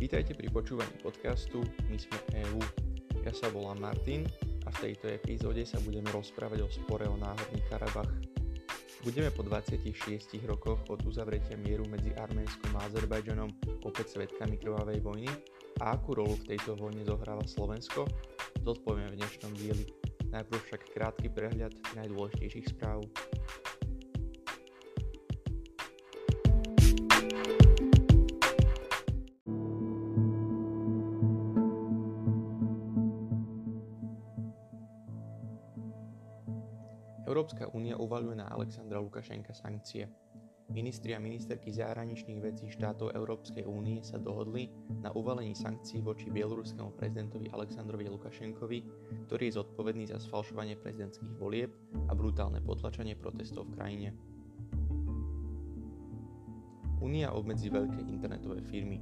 Vítajte pri počúvaní podcastu My sme EU. Ja sa volám Martin a v tejto epizóde sa budeme rozprávať o spore o náhodný Karabach. Budeme po 26 rokoch od uzavretia mieru medzi Arménskom a Azerbajdžanom opäť svetkami krvavej vojny a akú rolu v tejto vojne zohráva Slovensko? Zodpovieme v dnešnom dieli. Najprv však krátky prehľad najdôležitejších správ. Európska únia uvaľuje na Alexandra Lukašenka sankcie. Ministri a ministerky zahraničných vecí štátov Európskej únie sa dohodli na uvalení sankcií voči bieloruskému prezidentovi Aleksandrovi Lukašenkovi, ktorý je zodpovedný za sfalšovanie prezidentských volieb a brutálne potlačanie protestov v krajine. Únia obmedzí veľké internetové firmy.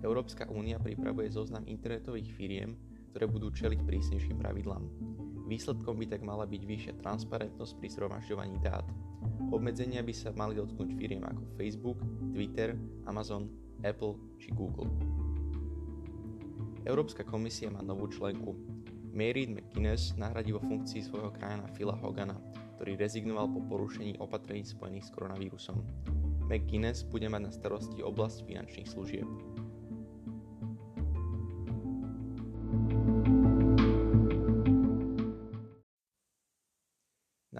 Európska únia pripravuje zoznam internetových firiem, ktoré budú čeliť prísnejším pravidlám. Výsledkom by tak mala byť vyššia transparentnosť pri zhromažďovaní dát. Obmedzenia by sa mali dotknúť firiem ako Facebook, Twitter, Amazon, Apple či Google. Európska komisia má novú členku. Mary McGuinness nahradí vo funkcii svojho krajana Phila Hogana, ktorý rezignoval po porušení opatrení spojených s koronavírusom. McGuinness bude mať na starosti oblasť finančných služieb.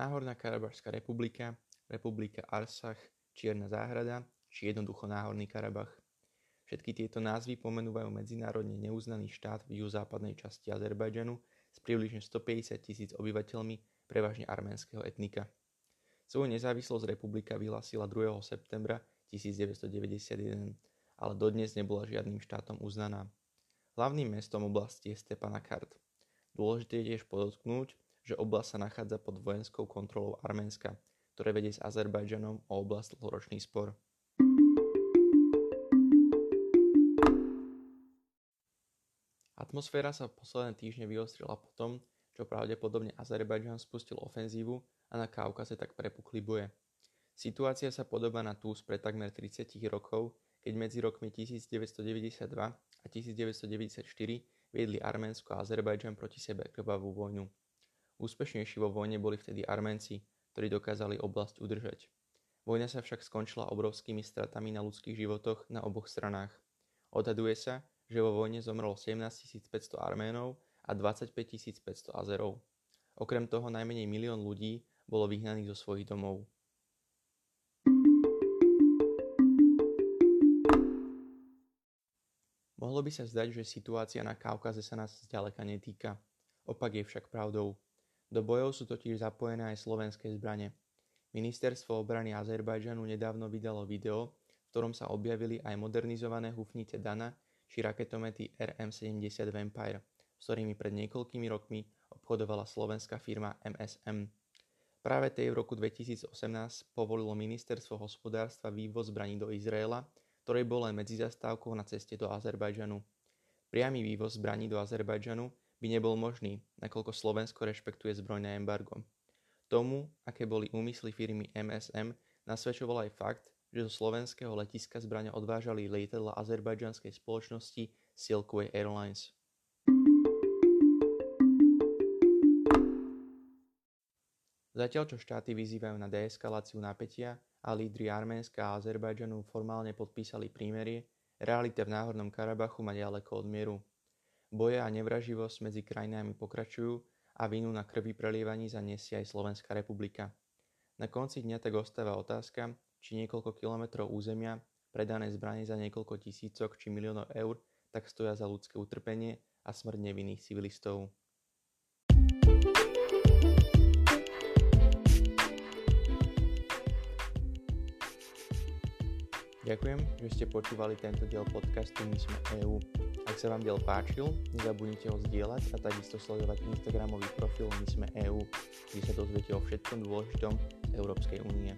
Náhorná Karabašská republika, republika Arsach, Čierna záhrada či jednoducho Náhorný Karabach. Všetky tieto názvy pomenúvajú medzinárodne neuznaný štát v juhozápadnej časti Azerbajdžanu s približne 150 tisíc obyvateľmi, prevažne arménskeho etnika. Svoju nezávislosť republika vyhlásila 2. septembra 1991, ale dodnes nebola žiadnym štátom uznaná. Hlavným mestom oblasti je Stepanakert. Dôležité je tiež podotknúť, že oblasť sa nachádza pod vojenskou kontrolou Arménska, ktoré vedie s Azerbajdžanom o oblast dlhoročný spor. Atmosféra sa v posledné týždne vyostrila po tom, čo pravdepodobne Azerbajdžan spustil ofenzívu a na Kaukaze tak prepukli boje. Situácia sa podobá na tú spred takmer 30 rokov, keď medzi rokmi 1992 a 1994 viedli Arménsko a Azerbajdžan proti sebe krvavú vojnu. Úspešnejší vo vojne boli vtedy Arménci, ktorí dokázali oblasť udržať. Vojna sa však skončila obrovskými stratami na ľudských životoch na oboch stranách. Odhaduje sa, že vo vojne zomrelo 17 500 Arménov a 25 500 Azerov. Okrem toho najmenej milión ľudí bolo vyhnaných zo svojich domov. Mohlo by sa zdať, že situácia na Kaukaze sa nás zďaleka netýka. Opak je však pravdou. Do bojov sú totiž zapojené aj slovenské zbrane. Ministerstvo obrany Azerbajdžanu nedávno vydalo video, v ktorom sa objavili aj modernizované hufnice Dana či raketomety RM-70 Vampire, s ktorými pred niekoľkými rokmi obchodovala slovenská firma MSM. Práve tej v roku 2018 povolilo ministerstvo hospodárstva vývoz zbraní do Izraela, ktorej bol len medzizastávkou na ceste do Azerbajdžanu. Priamy vývoz zbraní do Azerbajdžanu by nebol možný, nakoľko Slovensko rešpektuje zbrojné embargo. Tomu, aké boli úmysly firmy MSM, nasvedčoval aj fakt, že zo slovenského letiska zbrania odvážali lietadla azerbajdžanskej spoločnosti Silkway Airlines. Zatiaľ čo štáty vyzývajú na deeskaláciu napätia a lídry Arménska a Azerbajdžanu formálne podpísali prímerie, realita v Náhornom Karabachu má ďaleko od mieru. Boje a nevraživosť medzi krajinami pokračujú a vinu na krvi prelievaní zaniesie aj Slovenská republika. Na konci dňa tak ostáva otázka, či niekoľko kilometrov územia, predané zbranie za niekoľko tisícok či miliónov eur, tak stoja za ľudské utrpenie a smrť nevinných civilistov. Ďakujem, že ste počúvali tento diel podcastu My sme EU. Ak sa vám diel páčil, nezabudnite ho zdieľať a takisto sledovať Instagramový profil My sme EU, kde sa dozviete o všetkom dôležitom Európskej únie.